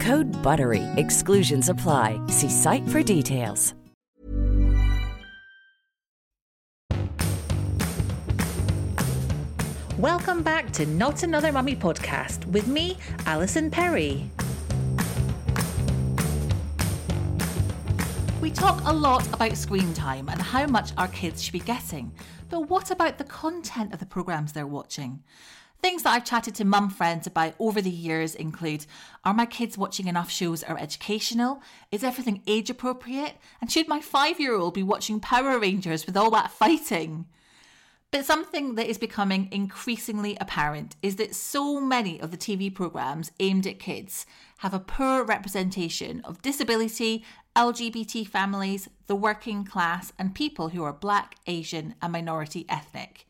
Code BUTTERY. Exclusions apply. See site for details. Welcome back to Not Another Mummy podcast with me, Alison Perry. We talk a lot about screen time and how much our kids should be getting, but what about the content of the programmes they're watching? Things that I've chatted to mum friends about over the years include Are my kids watching enough shows that are educational? Is everything age appropriate? And should my five year old be watching Power Rangers with all that fighting? But something that is becoming increasingly apparent is that so many of the TV programmes aimed at kids have a poor representation of disability, LGBT families, the working class, and people who are black, Asian, and minority ethnic.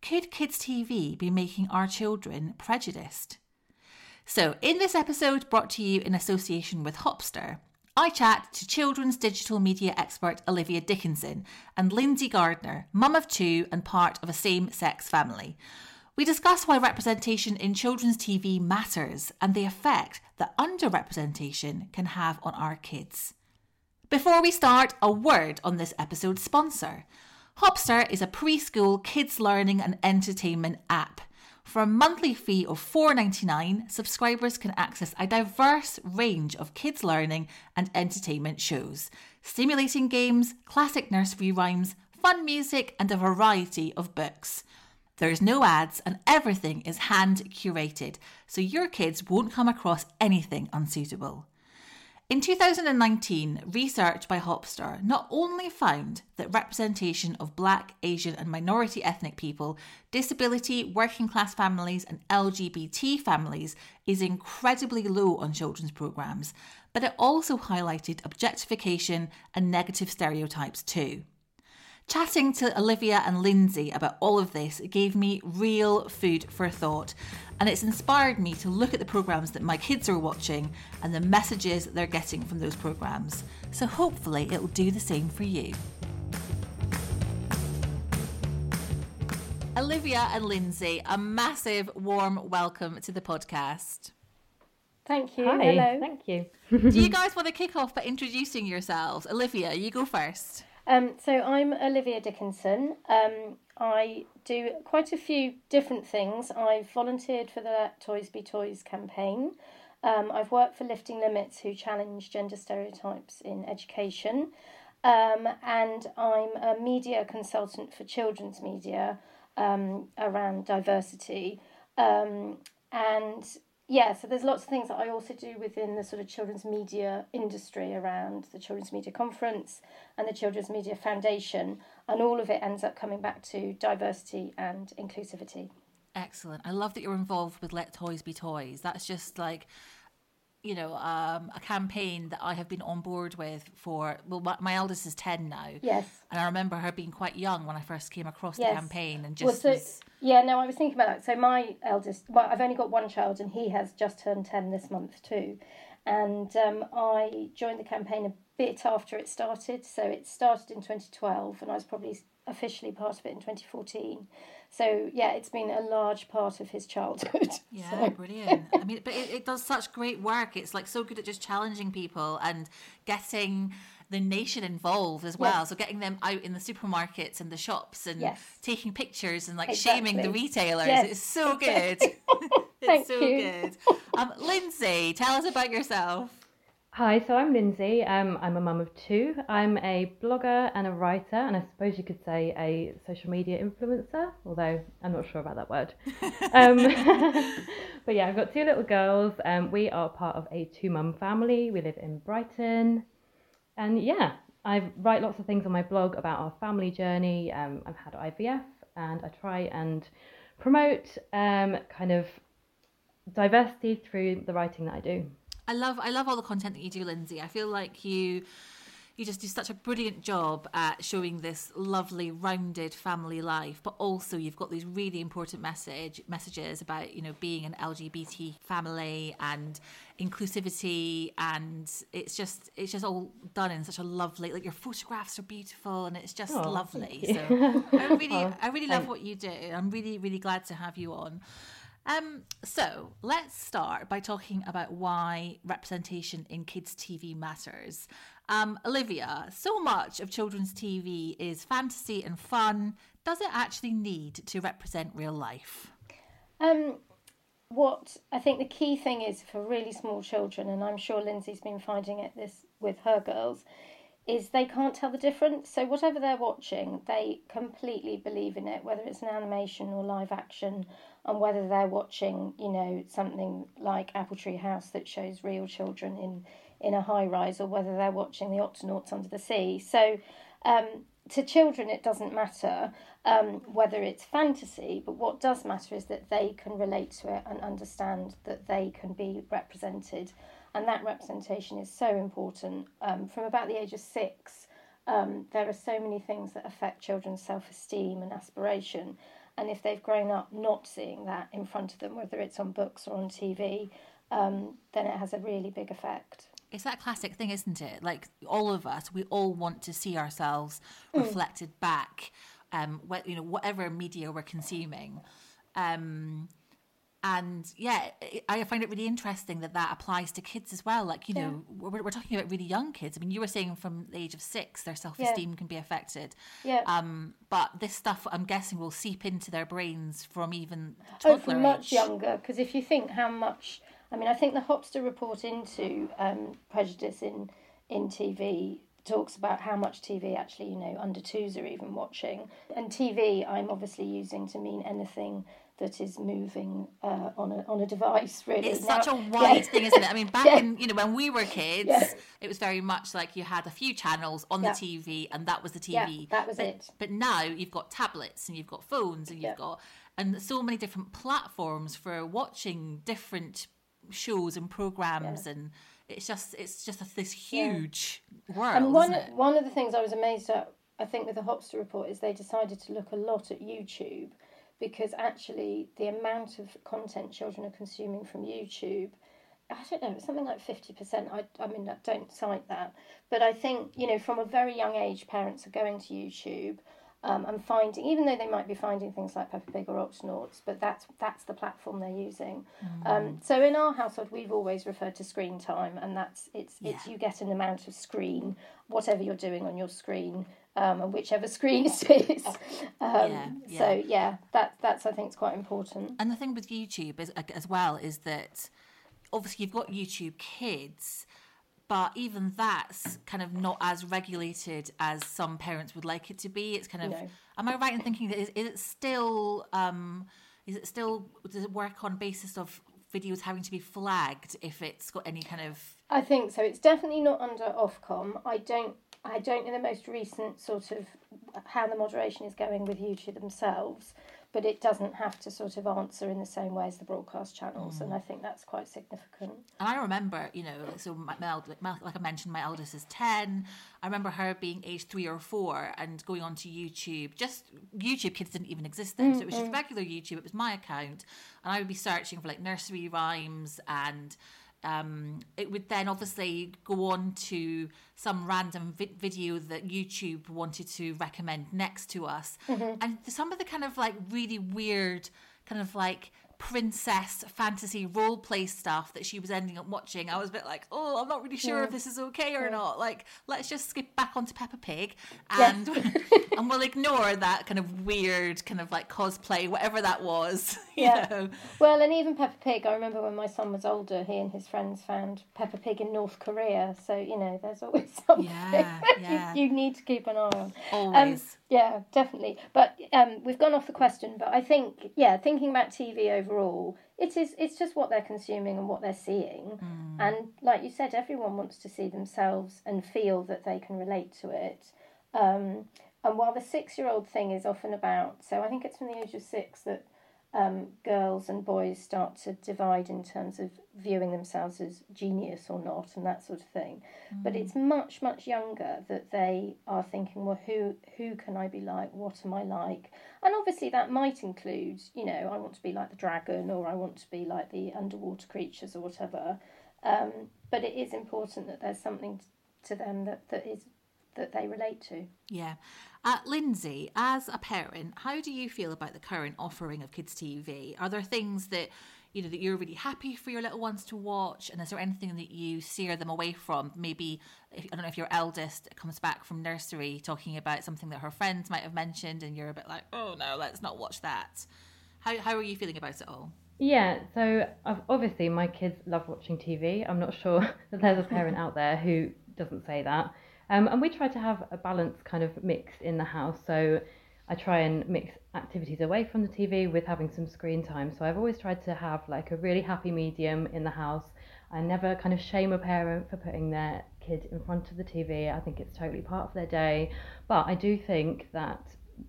Could kids' TV be making our children prejudiced? So, in this episode brought to you in association with Hopster, I chat to children's digital media expert Olivia Dickinson and Lindsay Gardner, mum of two and part of a same sex family. We discuss why representation in children's TV matters and the effect that underrepresentation can have on our kids. Before we start, a word on this episode's sponsor. Hopster is a preschool kids learning and entertainment app. For a monthly fee of $4.99, subscribers can access a diverse range of kids' learning and entertainment shows, stimulating games, classic nursery rhymes, fun music, and a variety of books. There's no ads and everything is hand curated, so your kids won't come across anything unsuitable. In 2019, research by Hopster not only found that representation of Black, Asian, and minority ethnic people, disability, working class families, and LGBT families is incredibly low on children's programmes, but it also highlighted objectification and negative stereotypes too. Chatting to Olivia and Lindsay about all of this gave me real food for thought, and it's inspired me to look at the programmes that my kids are watching and the messages they're getting from those programmes. So hopefully, it'll do the same for you. Olivia and Lindsay, a massive warm welcome to the podcast. Thank you. Hi. Hello. Thank you. Do you guys want to kick off by introducing yourselves? Olivia, you go first. Um, so I'm Olivia Dickinson. Um, I do quite a few different things. I've volunteered for the Let Toys Be Toys campaign. Um, I've worked for Lifting Limits, who challenge gender stereotypes in education. Um, and I'm a media consultant for children's media um, around diversity. Um, and yeah, so there's lots of things that I also do within the sort of children's media industry around the Children's Media Conference and the Children's Media Foundation, and all of it ends up coming back to diversity and inclusivity. Excellent. I love that you're involved with Let Toys Be Toys. That's just like, you know, um, a campaign that I have been on board with for, well, my, my eldest is 10 now. Yes. And I remember her being quite young when I first came across Yes. the campaign and Well, just so, was, yeah, no, I was thinking about that. So my eldest, well, I've only got one child, and he has just turned ten this month too. And um, I joined the campaign a bit after it started. So it started in 2012, and I was probably officially part of it in 2014. So yeah, it's been a large part of his childhood. Yeah, So- brilliant. I mean, but it, it does such great work. It's like so good at just challenging people and getting the nation involved as well. Yes. So getting them out in the supermarkets and the shops and Yes. taking pictures and like shaming the retailers. Yes, It's so good. Thank so you. good. Um, Lindsay, tell us about yourself. Hi, so I'm Lindsay. Um, I'm a mum of two. I'm a blogger and a writer, and I suppose you could say a social media influencer, although I'm not sure about that word. Um, but yeah, I've got two little girls. Um, we are part of a two mum family. We live in Brighton. And yeah, I write lots of things on my blog about our family journey. Um, I've had IVF, and I try and promote um, kind of diversity through the writing that I do. I love I love all the content that you do, Lindsay. I feel like you you just do such a brilliant job at showing this lovely rounded family life, but also you've got these really important message messages about you know being an LGBT family and inclusivity, and it's just it's just all done in such a lovely like your photographs are beautiful and it's just Oh, lovely. So I really Oh, I really love what you do. I'm really really glad to have you on. Um, so let's start by talking about why representation in kids' TV matters. Um, Olivia, so much of children's TV is fantasy and fun. Does it actually need to represent real life? Um, what I think the key thing is for really small children, and I'm sure Lindsay's been finding it this with her girls, is they can't tell the difference. So whatever they're watching, they completely believe in it, whether it's an animation or live action, and whether they're watching, you know, something like Apple Tree House that shows real children in in a high rise, or whether they're watching the Octonauts under the sea. So um, to children, it doesn't matter um, whether it's fantasy, but what does matter is that they can relate to it and understand that they can be represented. And that representation is so important. Um, from about the age of six, um, there are so many things that affect children's self esteem and aspiration. And if they've grown up not seeing that in front of them, whether it's on books or on TV, um, then it has a really big effect. It's that classic thing, isn't it? Like all of us, we all want to see ourselves reflected back, um, what you know, whatever media we're consuming. Um, and yeah, I- I find it really interesting that that applies to kids as well. Like you know, we're, we're talking about really young kids. I mean, you were saying from the age of six, their self esteem can be affected. Yeah. Um, but this stuff, I'm guessing, will seep into their brains from even Oh, toddler from much age. younger. Because if you think how much, I mean, I think the Hopster report into um, prejudice in in TV talks about how much TV actually, you know, under twos are even watching. And TV, I'm obviously using to mean anything that is moving uh, on a on a device. Really, It's Now- such a wide yeah. thing, isn't it? I mean, back Yeah. in you know when we were kids, Yeah. it was very much like you had a few channels on the TV, and that was the Yeah, TV. that was but, it. But now you've got tablets and you've got phones and you've got and so many different platforms for watching different shows and programs, and it's just it's just a, this huge world, And one one of the things I was amazed at, I think, with the Hopster report is they decided to look a lot at YouTube because actually the amount of content children are consuming from YouTube, I don't know, it's something like fifty percent. I I mean, I don't cite that, but I think you know from a very young age, parents are going to YouTube. Um, and finding, even though they might be finding things like Peppa Pig or Octonauts, but that's that's the platform they're using. Um, so in our household, we've always referred to screen time, and that's it's it's you get an amount of screen, whatever you're doing on your screen, um, and whichever screen it is. Um, Yeah, So yeah. yeah, that that's I think is quite important. And the thing with YouTube is as well is that obviously you've got YouTube Kids, but even that's kind of not as regulated as some parents would like it to be. It's kind of. No. Am I right in thinking that is, is it still? Um, is it still? Does it work on basis of videos having to be flagged if it's got any kind of? I think so. It's definitely not under Ofcom. I don't. I don't know the most recent sort of how the moderation is going with YouTube themselves, but it doesn't have to sort of answer in the same way as the broadcast channels, and mm. I think that's quite significant. And I remember, you know, so my, my, my, like I mentioned, my eldest is 10. I remember her being age three or four and going onto YouTube. Just YouTube Kids didn't even exist then. So it was just regular YouTube. It was my account. And I would be searching for like nursery rhymes and. Um, it would then obviously go on to some random vi- video that YouTube wanted to recommend next to us, and some of the kind of like really weird, kind of like princess fantasy role play stuff that she was ending up watching, I was a bit like, oh, I'm not really sure Yeah. if this is okay or Yeah. not. Like, let's just skip back onto Peppa Pig and and we'll ignore that kind of weird kind of like cosplay, whatever that was. Yeah. know? Well, and even Peppa Pig, I remember when my son was older, he and his friends found Peppa Pig in North Korea. So, you know, there's always something Yeah, yeah. You, you need to keep an eye on. Um, Always. yeah, definitely. But um, we've gone off the question. But I think, yeah, thinking about TV overall, it is. It's just what they're consuming and what they're seeing. And like you said, everyone wants to see themselves and feel that they can relate to it. Um, and while the six-year-old thing is often about, so I think it's from the age of six that um, girls and boys start to divide in terms of viewing themselves as genius or not and that sort of thing. But it's much much younger that they are thinking, well, who who can I be like? What am I like? And obviously that might include, you know, I want to be like the dragon or I want to be like the underwater creatures or whatever. Um, but it is important that there's something to them that, that is that they relate to. Yeah. Uh, Lindsay, as a parent, how do you feel about the current offering of kids' TV? Are there things that you know that you're really happy for your little ones to watch, and is there anything that you steer them away from? Maybe if, I don't know if your eldest comes back from nursery talking about something that her friends might have mentioned, and you're a bit like, oh no, let's not watch that. How how are you feeling about it all? Yeah, so I've- obviously my kids love watching TV. I'm not sure that there's a parent out there who doesn't say that. Um, and we try to have a balanced kind of mix in the house. So I try and mix activities away from the TV with having some screen time. So I've always tried to have like a really happy medium in the house. I never kind of shame a parent for putting their kid in front of the TV. I think it's totally part of their day. But I do think that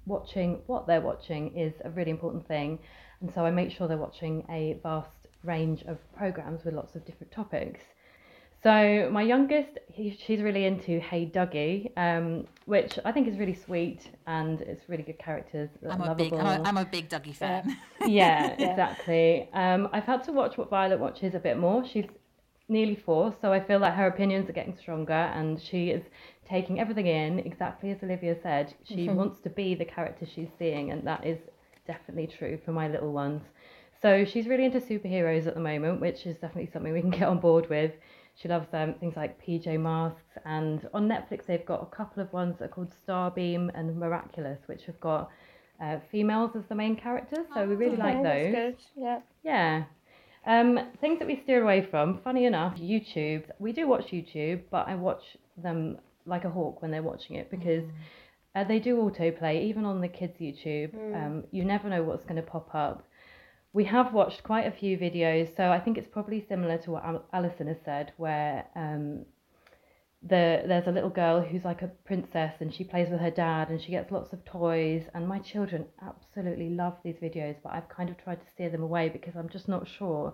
watching what they're watching is a really important thing. And so I make sure they're watching a vast range of programs with lots of different topics. So my youngest, he, she's really into Hey Duggee, um, which I think is really sweet and it's really good characters. I'm a big I'm a, I'm a big Duggee fan. yeah, exactly. Um, I've had to watch what Violet watches a bit more. She's nearly four, so I feel like her opinions are getting stronger and she is taking everything in exactly as Olivia said. She wants to be the character she's seeing, and that is definitely true for my little ones. So she's really into superheroes at the moment, which is definitely something we can get on board with. She loves um, things like PJ Masks, and on Netflix they've got a couple of ones that are called Starbeam and Miraculous, which have got uh, females as the main characters. So we really like those. good. Yeah. Yeah. Um, things that we steer away from, funny enough, YouTube. We do watch YouTube, but I watch them like a hawk when they're watching it because uh, they do autoplay, even on the kids' YouTube. Um, you never know what's going to pop up. We have watched quite a few videos, so I think it's probably similar to what Alison has said, where um, the there's a little girl who's like a princess and she plays with her dad and she gets lots of toys. And my children absolutely love these videos but I've kind of tried to steer them away because I'm just not sure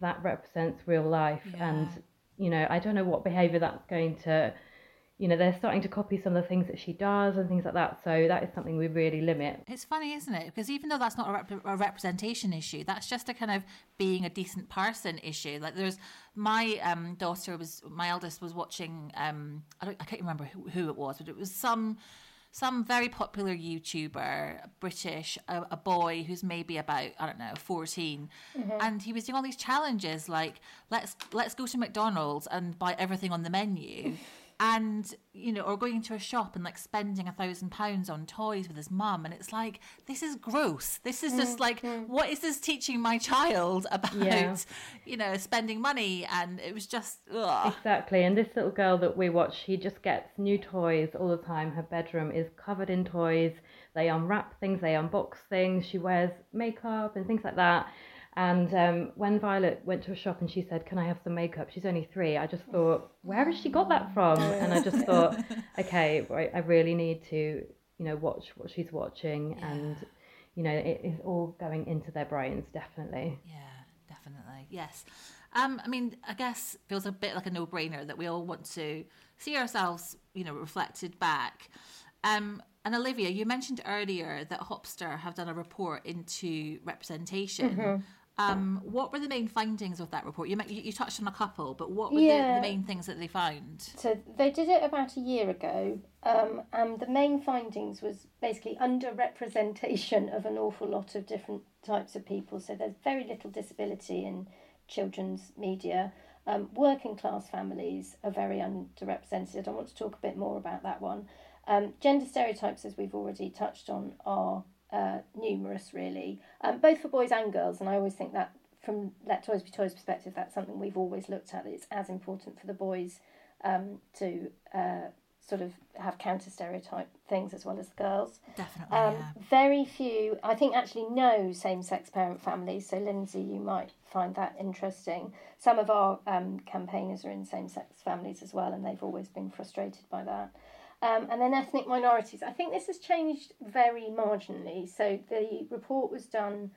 that represents real life. And you know I don't know what behavior that's going to you know they're starting to copy some of the things that she does and things like that so that is something we really limit It's funny, isn't it? Because even though that's not a, rep- a representation issue, that's just a kind of being a decent person issue. Like there's my um, daughter was my eldest was watching. Um, I, don't, I can't remember who, who it was, but it was some some very popular YouTuber, British, a, a boy who's maybe about I don't know 14, and he was doing all these challenges like let's let's go to McDonald's and buy everything on the menu and you know or going into a shop and like spending a thousand pounds on toys with his mum and it's like this is gross this is just like mm-hmm. what is this teaching my child about Yeah. you know spending money and it was just ugh. Exactly, and this little girl that we watch, she just gets new toys all the time. Her bedroom is covered in toys. They unwrap things, they unbox things. She wears makeup and things like that. And um, when Violet went to a shop and she said, "Can I have some makeup?" She's only three. I just thought, where has she got that from? And I just thought, okay, right, I really need to, you know, watch what she's watching, and you know, it is all going into their brains, definitely. Yeah, definitely. Yes. Um, I mean, I guess it feels a bit like a no-brainer that we all want to see ourselves, you know, reflected back. Um, and Olivia, you mentioned earlier that Hopster have done a report into representation. Um, what were the main findings of that report? You, you, you touched on a couple, but what were Yeah. the, the main things that they found? So they did it about a year ago, um, and the main findings was basically underrepresentation of an awful lot of different types of people. So there's very little disability in children's media. Um, working class families are very underrepresented. I want to talk a bit more about that one. Um, gender stereotypes, as we've already touched on, are uh, numerous, really, um, both for boys and girls. And I always think that, from Let Toys Be Toys perspective, that's something we've always looked at. It's as important for the boys um, to uh, sort of have counter stereotype things as well as the girls. Definitely, Um, yeah. Very few, I think, actually no same sex parent families. So, Lindsay, you might find that interesting. Some of our um, campaigners are in same sex families as well, and they've always been frustrated by that. Um, and then ethnic minorities. I think this has changed very marginally. So, the report was done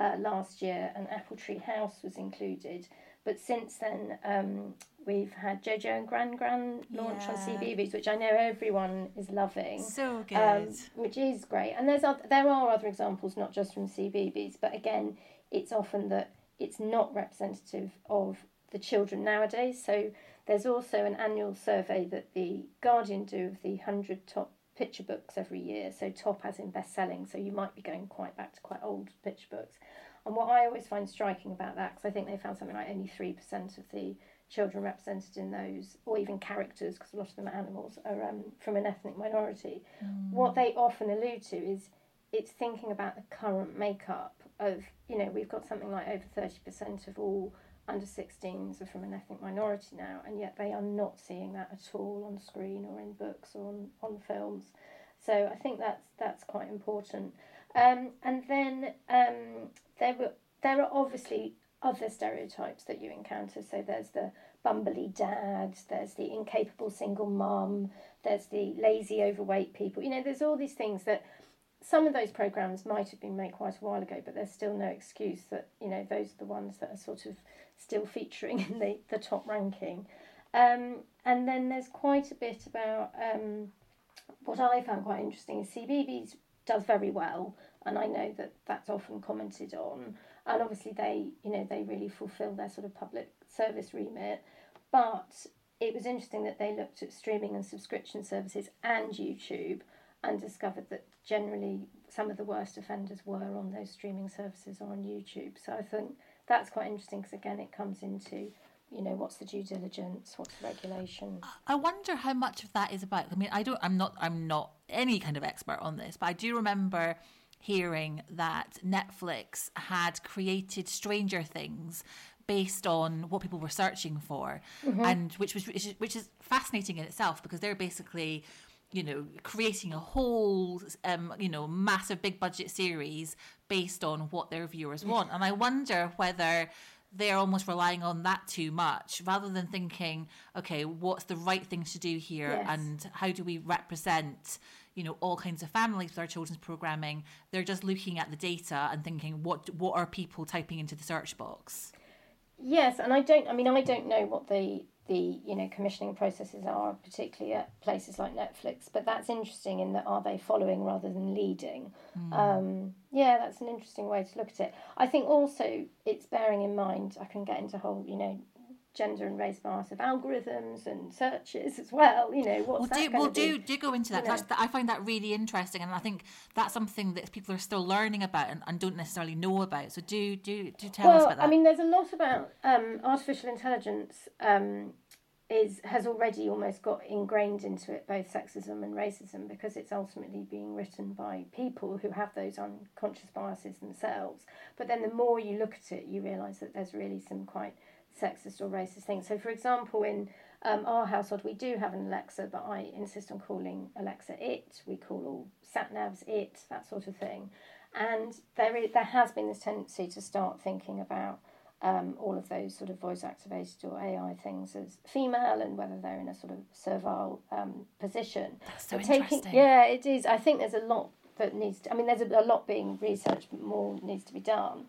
uh, last year, and Apple Tree House was included. But since then, um, we've had JoJo and Gran Gran launch on Yeah. CBeebies, which I know everyone is loving So good. um, which is great. And there's oth- there are other examples, not just from CBeebies, but again, it's often that it's not representative of the children nowadays. So there's also an annual survey that the Guardian do of the hundred top picture books every year. So top as in best selling. So you might be going quite back to quite old picture books. And what I always find striking about that, because I think they found something like only three percent of the children represented in those, or even characters, because a lot of them are animals, are um, from an ethnic minority. What they often allude to is it's thinking about the current makeup of, you know, we've got something like over 30% of all under 16s are from an ethnic minority now, and yet they are not seeing that at all on screen or in books or on, on films. So I think that's that's quite important. Um, and then um, there were there are obviously other stereotypes that you encounter. So there's the bumbly dad, there's the incapable single mum, there's the lazy overweight people. You know, there's all these things that some of those programs might have been made quite a while ago, but there's still no excuse that you know those are the ones that are sort of still featuring in the, the top ranking. Um, and then there's quite a bit about um, what I found quite interesting is CBeebies does very well, and I know that that's often commented on. And obviously, they you know they really fulfil their sort of public service remit. But it was interesting that they looked at streaming and subscription services and YouTube, and discovered that generally some of the worst offenders were on those streaming services or on YouTube. So I think that's quite interesting because again, it comes into you know what's the due diligence, what's the regulation. I wonder how much of that is about. I mean, I don't. I'm not. I'm not any kind of expert on this, but I do remember hearing that Netflix had created Stranger Things based on what people were searching for, mm-hmm. and which was which is, which is fascinating in itself because they're basically. You know, creating a whole, um, you know, massive big budget series based on what their viewers want, and I wonder whether they're almost relying on that too much rather than thinking, okay, what's the right thing to do here Yes. and how do we represent, you know, all kinds of families with our children's programming. They're just looking at the data and thinking, what what are people typing into the search box? Yes, and I don't. I mean, I don't know what the the you know commissioning processes are, particularly at places like Netflix. But that's interesting in that are they following rather than leading? Um, yeah, that's an interesting way to look at it. I think also it's bearing in mind. I can get into whole you know gender and race bias of algorithms and searches as well. You know what's Well, that do, well, do? do do go into that. You know. That. I find that really interesting, and I think that's something that people are still learning about and, and don't necessarily know about. So do do do tell us well, about that. I mean, there's a lot about um, artificial intelligence. Um, is has already almost got ingrained into it both sexism and racism because it's ultimately being written by people who have those unconscious biases themselves. But then the more you look at it, you realise that there's really some quite sexist or racist things. So, for example, in um, our household, we do have an Alexa, but I insist on calling Alexa it. We call all sat navs it, that sort of thing. And there is, there has been this tendency to start thinking about um, all of those sort of voice activated or AI things as female and whether they're in a sort of servile um, position. That's so But taking, interesting. yeah, it is. I think there's a lot that needs. To, I mean, there's a, a lot being researched, but more needs to be done.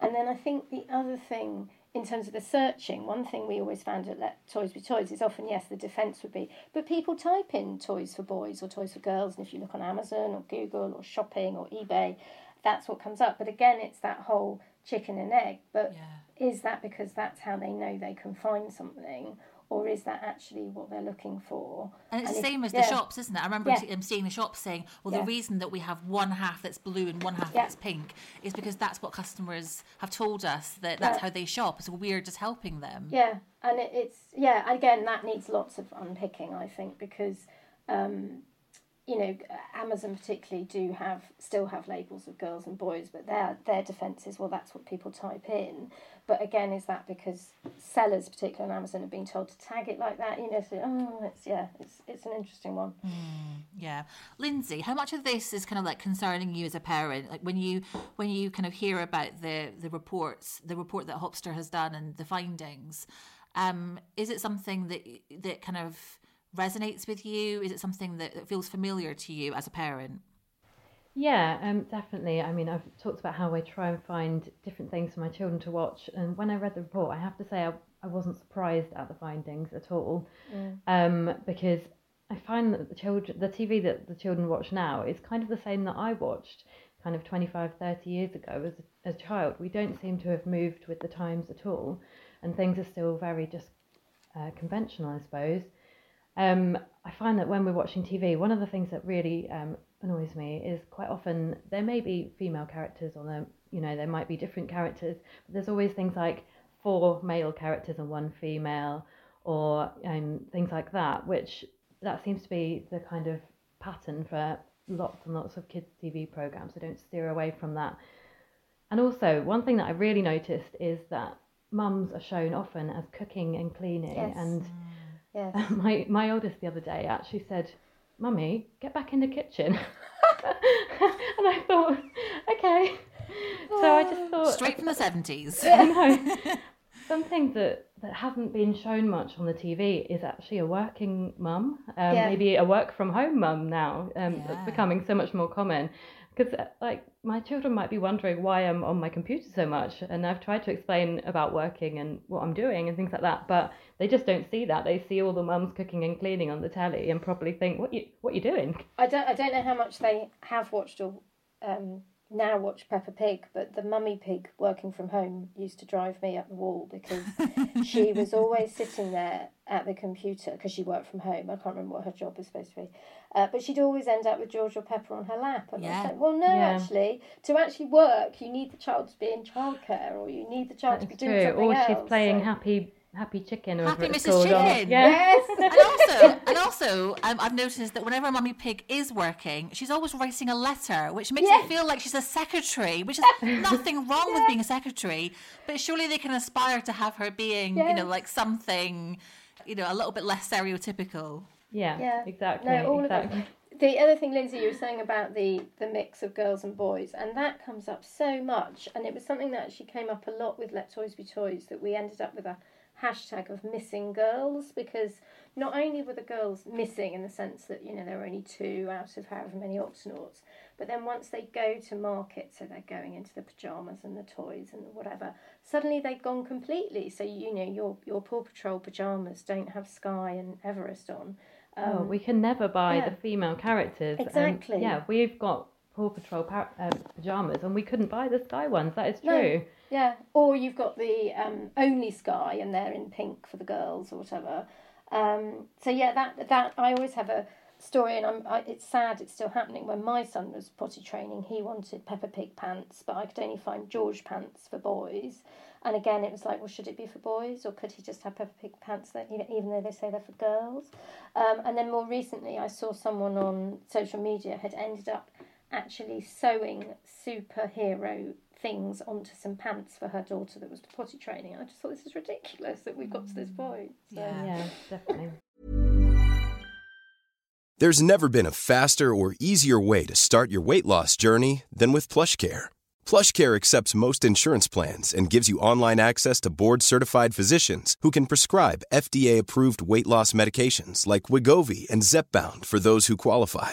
And then I think the other thing in terms of the searching, one thing we always found at Let Toys Be Toys is often, yes, the defence would be, but people type in toys for boys or toys for girls, and if you look on Amazon or Google or shopping or eBay, that's what comes up. But again, it's that whole chicken and egg. But Yeah. Is that because that's how they know they can find something? Or is that actually what they're looking for? And it's the if- same as the yeah. shops, isn't it? I remember Yeah. se- seeing the shops saying, well, Yeah. the reason that we have one half that's blue and one half that's pink is because that's what customers have told us that that's how they shop. So we're just helping them. Yeah, and it, it's yeah. Again, that needs lots of unpicking, I think, because um, you know Amazon particularly do have still have labels of girls and boys, but their their defence is well, that's what people type in. But again, is that because sellers, particularly on Amazon, have been told to tag it like that? You know, so oh, it's yeah, it's it's an interesting one. Yeah, Lindsay, how much of this is kind of like concerning you as a parent? Like when you when you kind of hear about the the reports, the report that Hopster has done and the findings, um, is it something that that kind of resonates with you? Is it something that, that feels familiar to you as a parent? Yeah, um, definitely. I mean, I've talked about how I try and find different things for my children to watch, and when I read the report, I have to say I, I wasn't surprised at the findings at all, um, because I find that the children, the TV that the children watch now is kind of the same that I watched kind of 25, 30 years ago as a, as a child. We don't seem to have moved with the times at all, and things are still very just uh, conventional, I suppose. Um, I find that when we're watching TV, one of the things that really um, annoys me is quite often there may be female characters or there, you know, there might be different characters, but there's always things like four male characters and one female, or um, things like that, which that seems to be the kind of pattern for lots and lots of kids' TV programs. So don't steer away from that. And also, one thing that I really noticed is that mums are shown often as cooking and cleaning, Yes. and Yes. my my oldest the other day actually said, "Mummy, get back in the kitchen," and I thought, okay. So I just thought, Straight from the seventies. I know something that that hasn't been shown much on the TV is actually a working mum, um, Yeah. maybe a work from home mum now. Um, Yeah. It's becoming so much more common. Because like my children might be wondering why I'm on my computer so much, and I've tried to explain about working and what I'm doing and things like that, but they just don't see that. They see all the mums cooking and cleaning on the telly and probably think, "What you what you doing?" I don't I don't know how much they have watched or um, now watch Peppa Pig, but the mummy pig working from home used to drive me up the wall because she was always sitting there at the computer because she worked from home. I can't remember what her job was supposed to be, uh, but she'd always end up with George or Peppa on her lap, and I Yeah. was like, well, no, Yeah. actually, to actually work, you need the child to be in childcare or you need the child to be That's doing true. something Or else. she's playing so- happy happy chicken or Happy Mrs. called on- Chicken. Yeah. Yes. and also, and also, um, I've noticed that whenever Mummy Pig is working, she's always writing a letter, which makes Yes. it feel like she's a secretary, which is nothing wrong with being a secretary. But surely they can aspire to have her being, you know, like something, you know, a little bit less stereotypical. Yeah, Yeah. exactly. No, all exactly. of it. The other thing, Lindsay, you were saying about the the mix of girls and boys, and that comes up so much, and it was something that actually came up a lot with Let Toys Be Toys that we ended up with a hashtag of missing girls because not only were the girls missing in the sense that you know there were only two out of however many Octonauts, but then once they go to market, so they're going into the pajamas and the toys and whatever, suddenly they've gone completely. So you know your your Paw Patrol pajamas don't have Skye and Everest on. Oh, we um, can never buy yeah. the female characters. and, Exactly. yeah, we've got Paw Patrol pa- um, pajamas, and we couldn't buy the Skye ones. That is No. true. Yeah, or you've got the um, only Skye and they're in pink for the girls or whatever. Um, so yeah, that that I always have a story, and I'm I, it's sad it's still happening. When my son was potty training, he wanted Peppa Pig pants, but I could only find George pants for boys. And again, it was like, well, should it be for boys or could he just have Peppa Pig pants that even even though they say they're for girls? Um, and then more recently, I saw someone on social media had ended up actually sewing superhero things onto some pants for her daughter that was potty training. I just thought this is ridiculous that we've got to this mm. point. So. Yeah. Yeah, definitely. There's never been a faster or easier way to start your weight loss journey than with PlushCare. PlushCare accepts most insurance plans and gives you online access to board-certified physicians who can prescribe FDA-approved weight loss medications like Wegovy and Zepbound for those who qualify.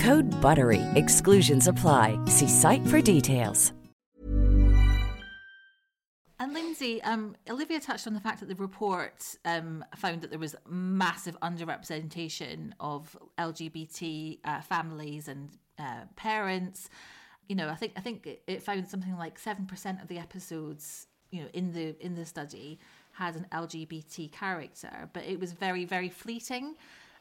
Code BUTTERY. Exclusions apply. See site for details. And Lindsay, um, Olivia touched on the fact that the report um, found that there was massive underrepresentation of LGBT uh, families and uh, parents. You know, I think I think it found something like seven percent of the episodes, you know, in the in the study had an LGBT character, but it was very very fleeting.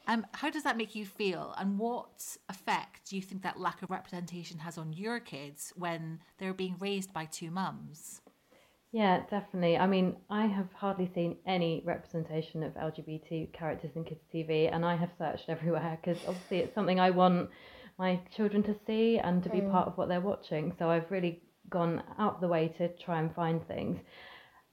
Um, how does that make you feel, and what effect do you think that lack of representation has on your kids when they're being raised by two mums? Yeah, definitely. I mean, I have hardly seen any representation of LGBT characters in kids' TV, and I have searched everywhere because obviously it's something I want my children to see and to be part of what they're watching. So I've really gone out the way to try and find things.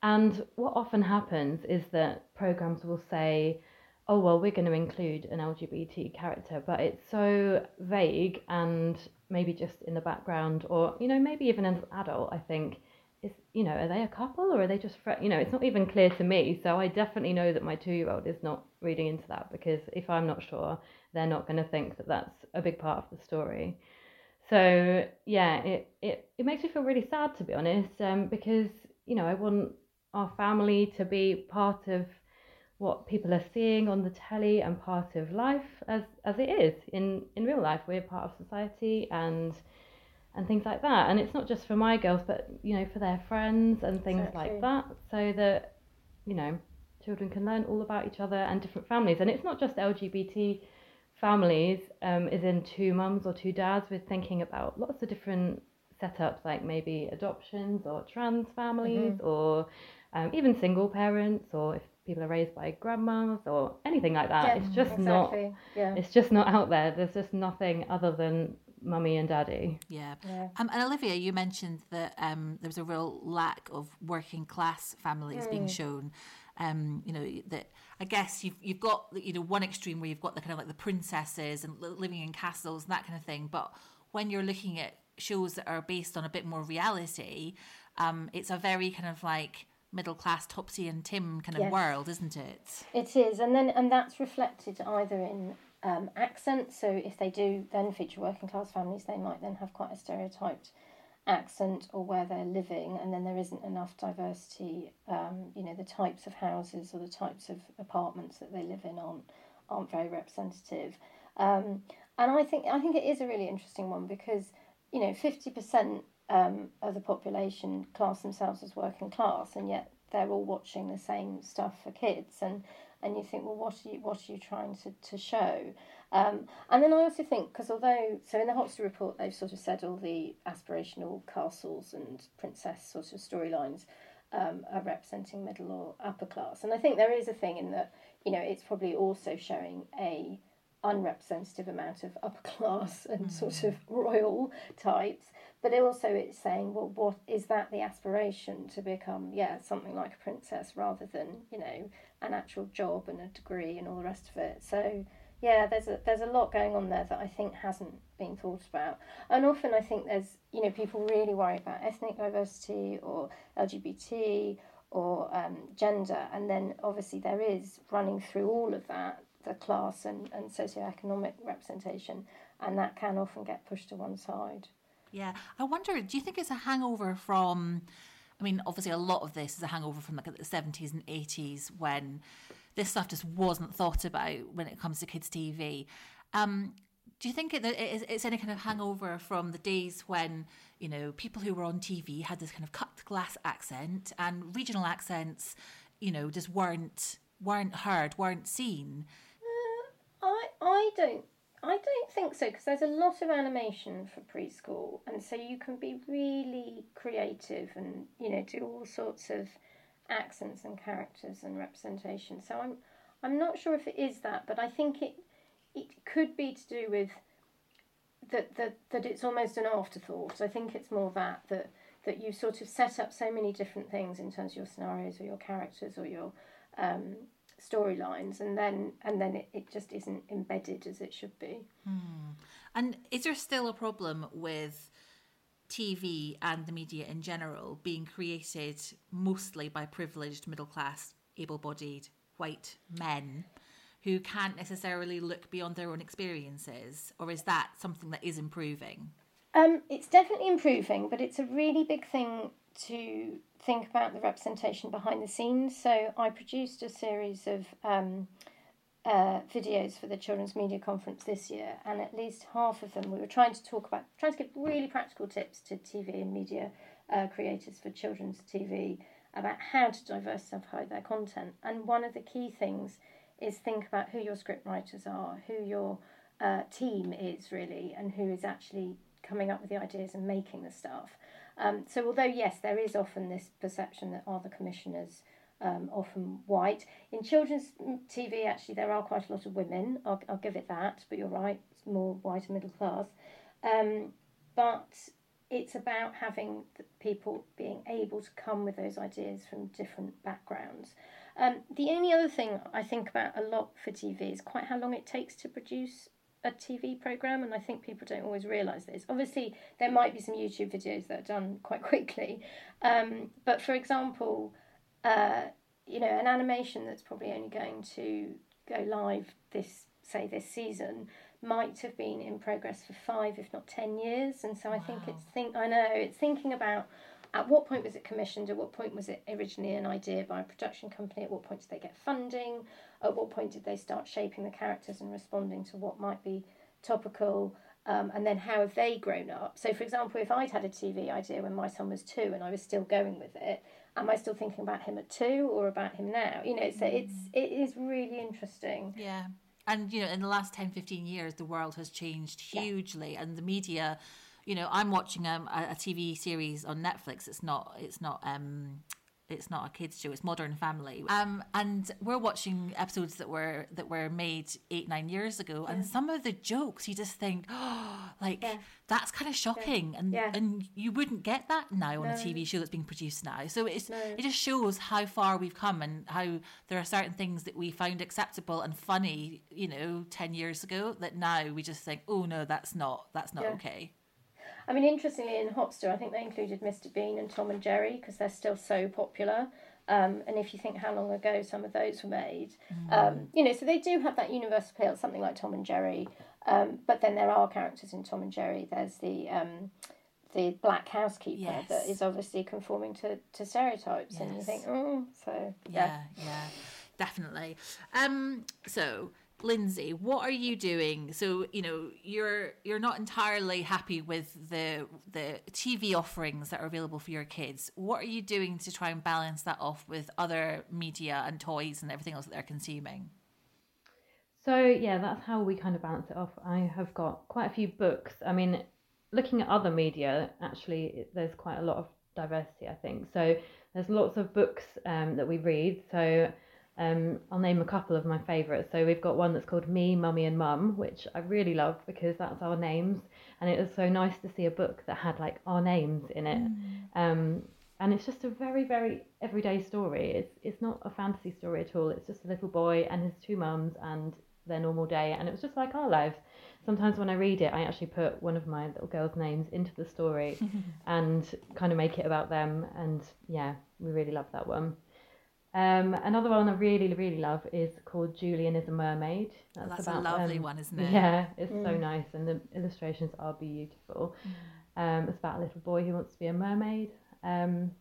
And what often happens is that programs will say, oh, well, we're going to include an LGBT character, but it's so vague and maybe just in the background, or, you know, maybe even as an adult, I think is you know are they a couple or are they just fr- you know it's not even clear to me so i definitely know that my two year old is not reading into that because if i'm not sure they're not going to think that that's a big part of the story. So yeah it, it it makes me feel really sad to be honest um, because you know i want our family to be part of what people are seeing on the telly and part of life as as it is in in real life we're part of society and and things like that. And it's not just for my girls, but you know, for their friends and things exactly. like that, so that you know, children can learn all about each other and different families. And it's not just LGBT families, um, is in two mums or two dads. We're thinking about lots of different setups, like maybe adoptions or trans families, mm-hmm. or um, even single parents, or if people are raised by grandmas or anything like that. Yeah, it's just exactly. not. Yeah. It's just not out there. There's just nothing other than mummy and daddy. Yeah. yeah. Um, and Olivia, you mentioned that um, there was a real lack of working class families mm. being shown. Um, you know that I guess you've you've got you know one extreme where you've got the kind of like the princesses and living in castles and that kind of thing. But when you're looking at shows that are based on a bit more reality, um, it's a very kind of like middle class Topsy and Tim kind of yes. world, isn't it? It is, and then and that's reflected either in um, accent. So if they do then feature working class families, they might then have quite a stereotyped accent or where they're living, and then there isn't enough diversity. Um, you know, the types of houses or the types of apartments that they live in aren't aren't very representative. Um, and I think I think it is a really interesting one because you know fifty percent um, of the population class themselves as working class, and yet they're all watching the same stuff for kids and and you think, well, what are you what are you trying to to show? Um, and then I also think because although so in the Hopster report they've sort of said all the aspirational castles and princess sort of storylines um, are representing middle or upper class, and I think there is a thing in that you know it's probably also showing a unrepresentative amount of upper class and mm. sort of royal types but also it's saying well what is that the aspiration to become? Yeah something like a princess rather than you know an actual job and a degree and all the rest of it. So yeah there's a there's a lot going on there that I think hasn't been thought about. And often I think there's you know people really worry about ethnic diversity or LGBT or um, gender. And then obviously there is running through all of that the class and, and socioeconomic representation and that can often get pushed to one side yeah. I wonder, do you think it's a hangover from, I mean, obviously a lot of this is a hangover from like the 70s and 80s when this stuff just wasn't thought about when it comes to kids' TV. Um, do you think it, it's any kind of hangover from the days when you know people who were on TV had this kind of cut glass accent and regional accents, you know, just weren't weren't heard, weren't seen? Uh, I I don't I don't think so because there's a lot of animation for preschool, and so you can be really creative and you know do all sorts of accents and characters and representation. So I'm I'm not sure if it is that, but I think it it could be to do with that, that that it's almost an afterthought. I think it's more that that that you sort of set up so many different things in terms of your scenarios or your characters or your um, storylines, and then and then it, it just isn't embedded as it should be. Hmm. And is there still a problem with TV and the media in general being created mostly by privileged middle class, able bodied white men who can't necessarily look beyond their own experiences? Or is that something that is improving? Um, it's definitely improving, but it's a really big thing to think about the representation behind the scenes. So I produced a series of um, uh, videos for the Children's Media Conference this year, and at least half of them we were trying to talk about, trying to give really practical tips to TV and media uh, creators for children's TV about how to diversify their content. And one of the key things is think about who your scriptwriters are, who your uh, team is really, and who is actually coming up with the ideas and making the stuff. Um, so although yes, there is often this perception that are the commissioners um, often white. In children's TV, actually, there are quite a lot of women. I'll, I'll give it that, but you're right, it's more white and middle class. Um, but it's about having people being able to come with those ideas from different backgrounds. Um, the only other thing I think about a lot for TV is quite how long it takes to produce a TV program, and I think people don't always realise this. Obviously, there might be some YouTube videos that are done quite quickly, um, but for example, uh, you know, an animation that's probably only going to go live this, say, this season might have been in progress for five, if not ten years. And so I wow. think it's think I know it's thinking about at what point was it commissioned, at what point was it originally an idea by a production company, at what point did they get funding, at what point did they start shaping the characters and responding to what might be topical. Um, and then how have they grown up? So, for example, if I'd had a TV idea when my son was two and I was still going with it, am I still thinking about him at two or about him now? You know, so mm. it's it is really interesting. Yeah. And you know, in the last 10, 15 years, the world has changed hugely, yeah. and the media. You know, I'm watching um, a, a TV series on Netflix. It's not. It's not. Um, it's not a kids show it's modern family um and we're watching episodes that were that were made eight nine years ago yeah. and some of the jokes you just think oh like yeah. that's kind of shocking yeah. and and you wouldn't get that now no. on a tv show that's being produced now so it's no. it just shows how far we've come and how there are certain things that we found acceptable and funny you know 10 years ago that now we just think oh no that's not that's not okay I mean, interestingly, in Hopster, I think they included Mr. Bean and Tom and Jerry because they're still so popular. Um, and if you think how long ago some of those were made, mm. um, you know, so they do have that universal appeal, something like Tom and Jerry. Um, but then there are characters in Tom and Jerry. There's the um, the black housekeeper yes. that is obviously conforming to, to stereotypes, yes. and you think, oh, so yeah, yeah, yeah definitely. Um, so Lindsay, what are you doing? So you know you're you're not entirely happy with the the TV offerings that are available for your kids. What are you doing to try and balance that off with other media and toys and everything else that they're consuming? So yeah, that's how we kind of balance it off. I have got quite a few books. I mean, looking at other media, actually, there's quite a lot of diversity. I think so. There's lots of books um, that we read. So um, I'll name a couple of my favourites. So we've got one that's called Me, Mummy and Mum, which I really love because that's our names, and it was so nice to see a book that had like our names in it. Mm. Um, and it's just a very, very everyday story. It's it's not a fantasy story at all. It's just a little boy and his two mums and their normal day, and it was just like our lives. Sometimes when I read it, I actually put one of my little girls' names into the story and kind of make it about them. And yeah, we really love that one. Um, another one I really, really love is called Julian is a Mermaid. That's, That's about, a lovely um, one, isn't it? Yeah, it's mm. so nice, and the illustrations are beautiful. Mm. Um, it's about a little boy who wants to be a mermaid. Um,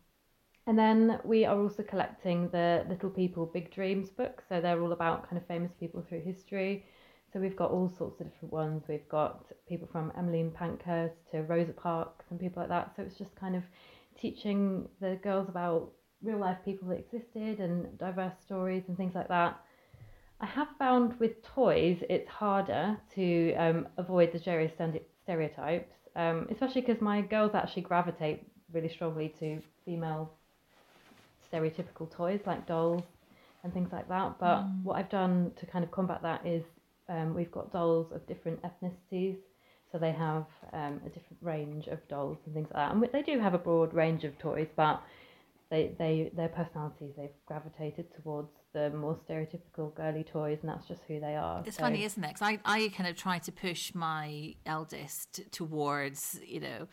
and then we are also collecting the Little People Big Dreams books. So they're all about kind of famous people through history. So we've got all sorts of different ones. We've got people from Emmeline Pankhurst to Rosa Parks and people like that. So it's just kind of teaching the girls about real life people that existed and diverse stories and things like that. I have found with toys it's harder to um, avoid the gender stereotypes, um, especially because my girls actually gravitate really strongly to female stereotypical toys like dolls and things like that. But mm. what I've done to kind of combat that is um, we've got dolls of different ethnicities So they have um, a different range of dolls and things like that. And they do have a broad range of toys, but they, they their personalities they've gravitated towards the more stereotypical girly toys, and that's just who they are. It's so. funny, isn't it? Because I, I kind of try to push my eldest towards, you know,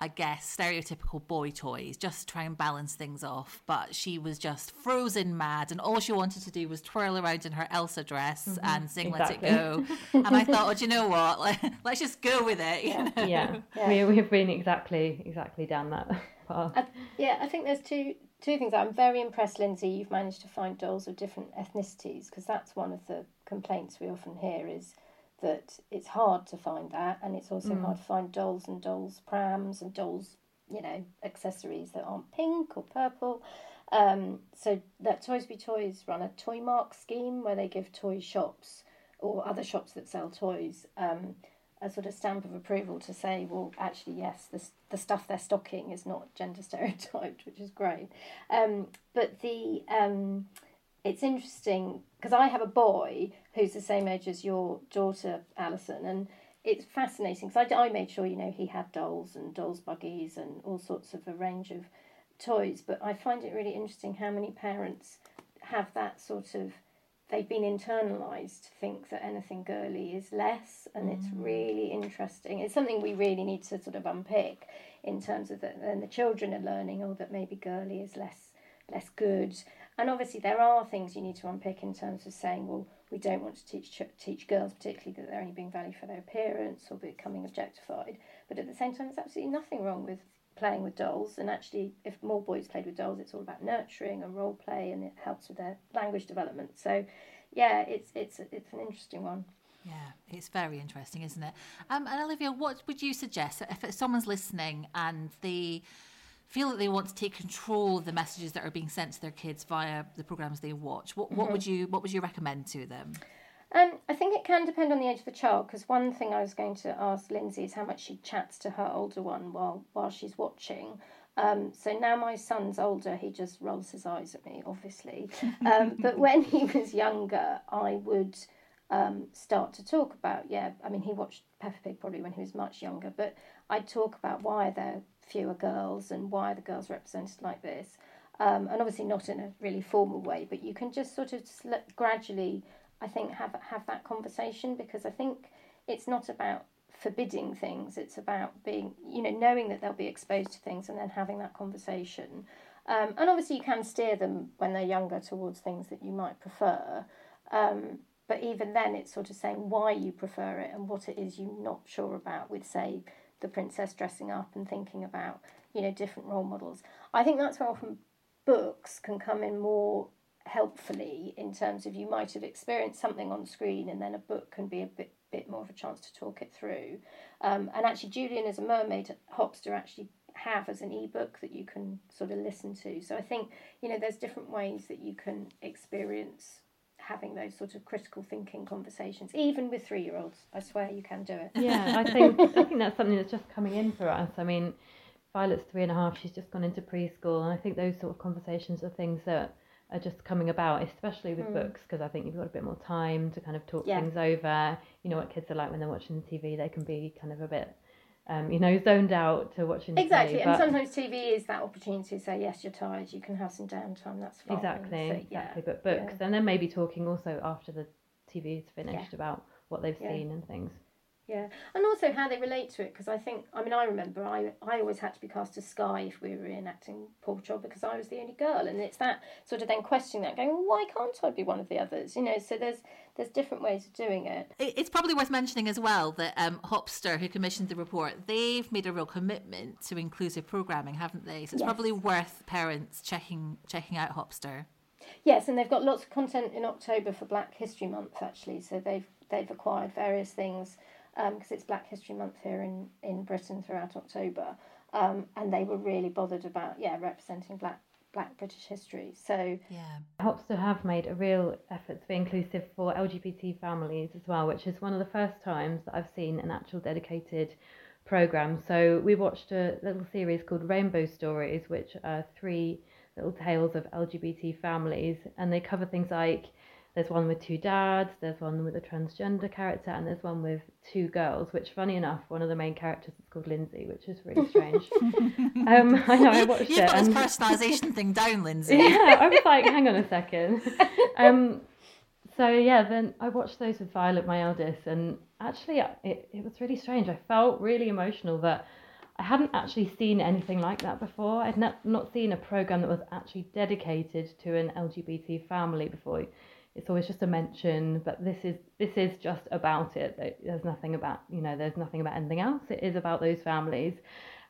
I guess, stereotypical boy toys, just to try and balance things off. But she was just frozen mad, and all she wanted to do was twirl around in her Elsa dress mm-hmm. and sing exactly. "Let It Go." and I thought, oh, do you know what? Like, let's just go with it. Yeah, yeah. yeah. We, we've been exactly exactly down that I, yeah, I think there's two two things. I'm very impressed, Lindsay. You've managed to find dolls of different ethnicities because that's one of the complaints we often hear is that it's hard to find that, and it's also mm. hard to find dolls and dolls prams and dolls, you know, accessories that aren't pink or purple. Um, so that Toys Be Toys run a toy mark scheme where they give toy shops or other shops that sell toys um, a sort of stamp of approval to say, well, actually, yes, the, the stuff they're stocking is not gender stereotyped, which is great. Um, but the um, it's interesting because I have a boy who's the same age as your daughter, Alison, and it's fascinating because I, I made sure, you know, he had dolls and dolls buggies and all sorts of a range of toys, but I find it really interesting how many parents have that sort of they've been internalized to think that anything girly is less and mm. it's really interesting it's something we really need to sort of unpick in terms of that then the children are learning oh that maybe girly is less less good and obviously, there are things you need to unpick in terms of saying, well, we don't want to teach teach girls, particularly that they're only being valued for their appearance or becoming objectified. But at the same time, there's absolutely nothing wrong with playing with dolls. And actually, if more boys played with dolls, it's all about nurturing and role play, and it helps with their language development. So, yeah, it's it's it's an interesting one. Yeah, it's very interesting, isn't it? Um, and Olivia, what would you suggest if someone's listening and the feel that they want to take control of the messages that are being sent to their kids via the programs they watch, what, what mm-hmm. would you what would you recommend to them? Um, I think it can depend on the age of the child because one thing I was going to ask Lindsay is how much she chats to her older one while while she's watching. Um, so now my son's older, he just rolls his eyes at me, obviously. Um, but when he was younger, I would um, start to talk about, yeah, I mean, he watched Peppa Pig probably when he was much younger, but I'd talk about why they're fewer girls and why the girls represented like this. Um, and obviously not in a really formal way, but you can just sort of sl- gradually, I think, have have that conversation because I think it's not about forbidding things. It's about being, you know, knowing that they'll be exposed to things and then having that conversation. Um, and obviously, you can steer them when they're younger towards things that you might prefer. Um, but even then, it's sort of saying why you prefer it and what it is you're not sure about with, say, the princess dressing up and thinking about you know different role models. I think that's where often books can come in more helpfully in terms of you might have experienced something on screen and then a book can be a bit bit more of a chance to talk it through. Um, and actually, Julian as a mermaid, Hopster actually have as an ebook that you can sort of listen to. So I think you know there's different ways that you can experience having those sort of critical thinking conversations, even with three year olds. I swear you can do it. Yeah, I think I think that's something that's just coming in for us. I mean, Violet's three and a half, she's just gone into preschool, and I think those sort of conversations are things that are just coming about, especially with mm. books, because I think you've got a bit more time to kind of talk yeah. things over. You know what kids are like when they're watching TV; they can be kind of a bit um, you know, zoned out to watching exactly. and sometimes TV is that opportunity to say, yes, you're tired, you can have some downtime. That's fine. Exactly, so, yeah, exactly. But books, yeah. and then maybe talking also after the TV is finished yeah. about what they've seen and things. Yeah, and also how they relate to it because I think I mean I remember I I always had to be cast as Skye if we were enacting Paw Patrol because I was the only girl, and it's that sort of then questioning that, going, well, why can't I be one of the others? You know, so there's there's different ways of doing it. It's probably worth mentioning as well that um, Hopster, who commissioned the report, they've made a real commitment to inclusive programming, haven't they? So it's yes. probably worth parents checking checking out Hopster. Yes, and they've got lots of content in October for Black History Month actually. So they've they've acquired various things because um, it's Black History Month here in, in Britain throughout October, um, and they were really bothered about yeah representing Black Black British history. So yeah, Hopster have made a real effort to be inclusive for LGBT families as well, which is one of the first times that I've seen an actual dedicated program. So we watched a little series called Rainbow Stories, which are three little tales of LGBT families, and they cover things like there's one with two dads, there's one with a transgender character, and there's one with two girls. Which, funny enough, one of the main characters is called Lindsay, which is really strange. um, I know I watched You've it. got and- this personalisation thing down, Lindsay. yeah, I was like, hang on a second. Um, so yeah, then I watched those with Violet, my eldest, and actually it, it was really strange. I felt really emotional that I hadn't actually seen anything like that before. I'd not, not seen a program that was actually dedicated to an LGBT family before. It's always just a mention, but this is this is just about it. There's nothing about you know. There's nothing about anything else. It is about those families.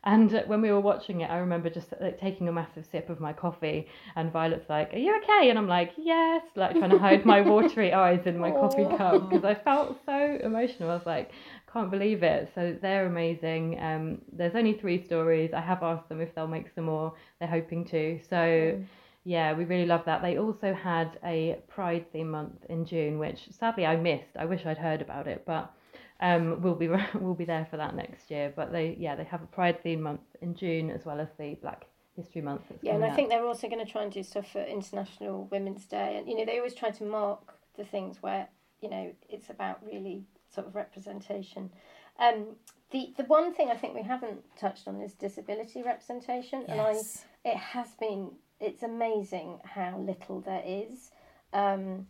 And uh, when we were watching it, I remember just like taking a massive sip of my coffee, and Violet's like, "Are you okay?" And I'm like, "Yes," like trying to hide my watery eyes in my coffee cup because I felt so emotional. I was like, "Can't believe it!" So they're amazing. Um, there's only three stories. I have asked them if they'll make some more. They're hoping to. So. Yeah, we really love that. They also had a Pride theme month in June, which sadly I missed. I wish I'd heard about it, but um, we'll be we'll be there for that next year. But they yeah they have a Pride theme month in June as well as the Black History Month. That's Yeah, and I up. think they're also going to try and do stuff for International Women's Day. And, you know, they always try to mark the things where, you know, it's about really sort of representation. Um, the, the one thing I think we haven't touched on is disability representation. Yes. And I, it has been, it's amazing how little there is. Um,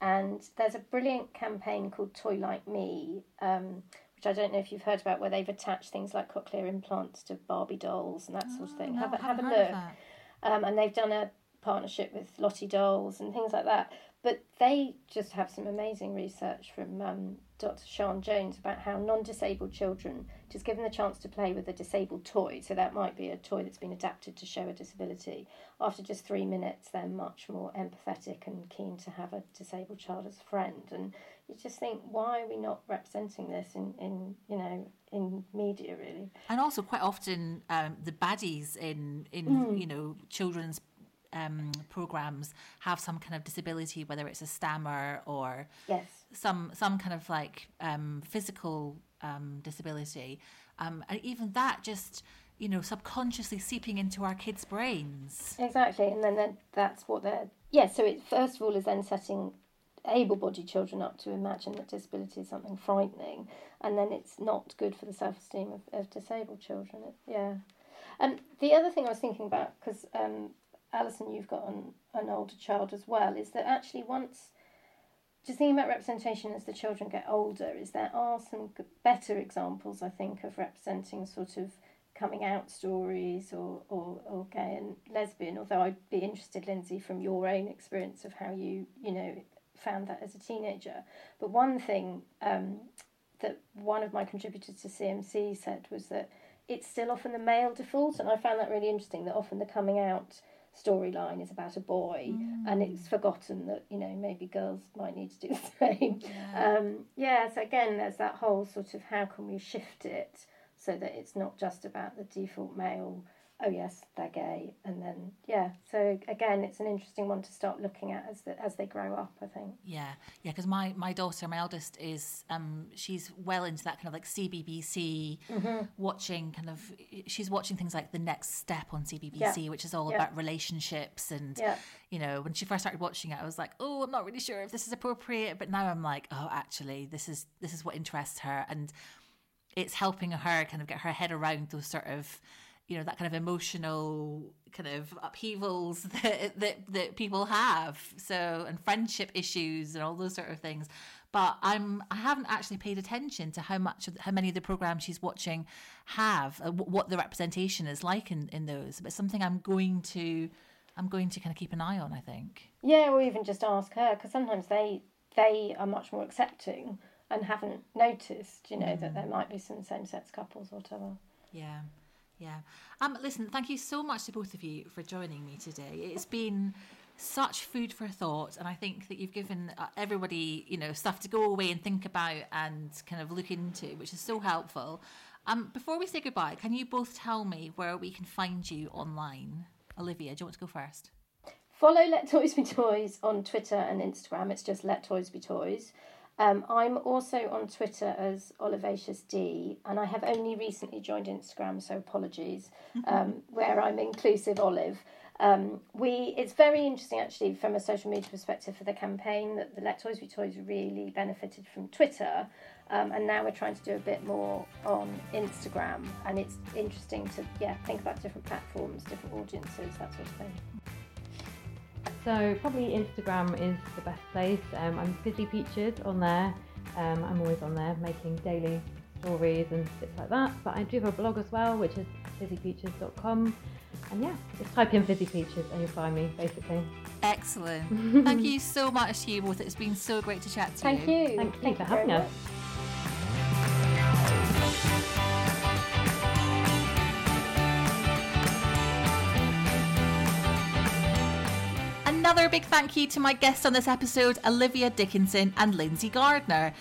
and there's a brilliant campaign called Toy Like Me, um, which I don't know if you've heard about, where they've attached things like cochlear implants to Barbie dolls and that sort of thing. No, have, a have a haven't heard of look um, and they've done a partnership with Lottie Dolls and things like that. But they just have some amazing research from um, Dr. Sean Jones about how non-disabled children, just given the chance to play with a disabled toy, so that might be a toy that's been adapted to show a disability. After just three minutes, they're much more empathetic and keen to have a disabled child as a friend. And you just think, why are we not representing this in, in you know in media really? And also, quite often, um, the baddies in in Mm. you know children's um, programs have some kind of disability, whether it's a stammer or Yes. some some kind of like um, physical um, disability, um, and even that just you know subconsciously seeping into our kids' brains. Exactly, and then then that's what they're yeah. So it first of all is then setting able-bodied children up to imagine that disability is something frightening, and then it's not good for the self-esteem of, of disabled children. It, yeah, and the other thing I was thinking about because um, Alison, you've got an, an older child as well, is that actually once just thinking about representation as the children get older, is there are some better examples, I think, of representing sort of coming out stories or, or, or gay and lesbian, although I'd be interested, Lindsay, from your own experience of how you, you know, found that as a teenager. But one thing um, that one of my contributors to CMC said was that it's still often the male default, and I found that really interesting that often the coming out storyline is about a boy and it's forgotten that you know maybe girls might need to do the same yeah. Um, yeah so again there's that whole sort of how can we shift it so that it's not just about the default male oh yes they're gay and then yeah so again it's an interesting one to start looking at as the, as they grow up i think Yeah, yeah, because my my daughter, my eldest, is um she's well into that kind of like CBBC, watching kind of she's watching things like the Next Step on CBBC, Yeah. which is all Yeah. about relationships and Yeah. you know when she first started watching it, I was like, oh, I'm not really sure if this is appropriate, but now I'm like, oh, actually, this is this is what interests her, and it's helping her kind of get her head around those sort of you know that kind of emotional kind of upheavals that that, that people have. So and friendship issues and all those sort of things. But i'm i haven't actually paid attention to how much of, how many of the programs she's watching have uh, wh- what the representation is like in in those. But something i'm going to i'm going to kind of keep an eye on i think. Yeah, or even just ask her because sometimes they they are much more accepting and haven't noticed, you know, that there might be some same-sex couples or whatever. Yeah, yeah. Um, listen, thank you so much to both of you for joining me today. It's been such food for thought, and I think that you've given uh, everybody, you know, stuff to go away and think about and kind of look into, which is so helpful. Um, before we say goodbye, can you both tell me where we can find you online? Olivia, do you want to go first? Follow Let Toys Be Toys on Twitter and Instagram. It's just Let Toys Be Toys. Um, I'm also on Twitter as Olivacious D, and I have only recently joined Instagram, so apologies, um, where I'm inclusive Olive. Um, we it's very interesting actually from a social media perspective for the campaign that the Let Toys Be Toys really benefited from Twitter, um, and now we're trying to do a bit more on Instagram, and it's interesting to yeah think about different platforms, different audiences, that sort of thing. So probably Instagram is the best place. Um, I'm Fizzy Peaches on there. Um, I'm always on there making daily stories and bits like that. But I do have a blog as well, which is fizzypeaches.com. And yeah, just type in Fizzy Peaches and you'll find me basically. Excellent. Thank you so much both. It's been so great to chat to Thank you. you. Thank you Thank you for having us. Big thank you to my guests on this episode, Olivia Dickinson and Lindsay Gardner.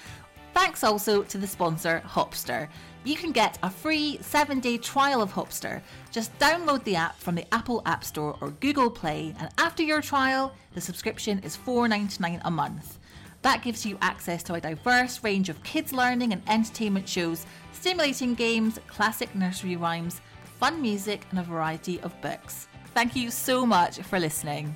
Thanks also to the sponsor, Hopster. You can get a free seven day trial of Hopster. Just download the app from the Apple App Store or Google Play, and after your trial, the subscription is $4.99 a month. That gives you access to a diverse range of kids' learning and entertainment shows, stimulating games, classic nursery rhymes, fun music, and a variety of books. Thank you so much for listening.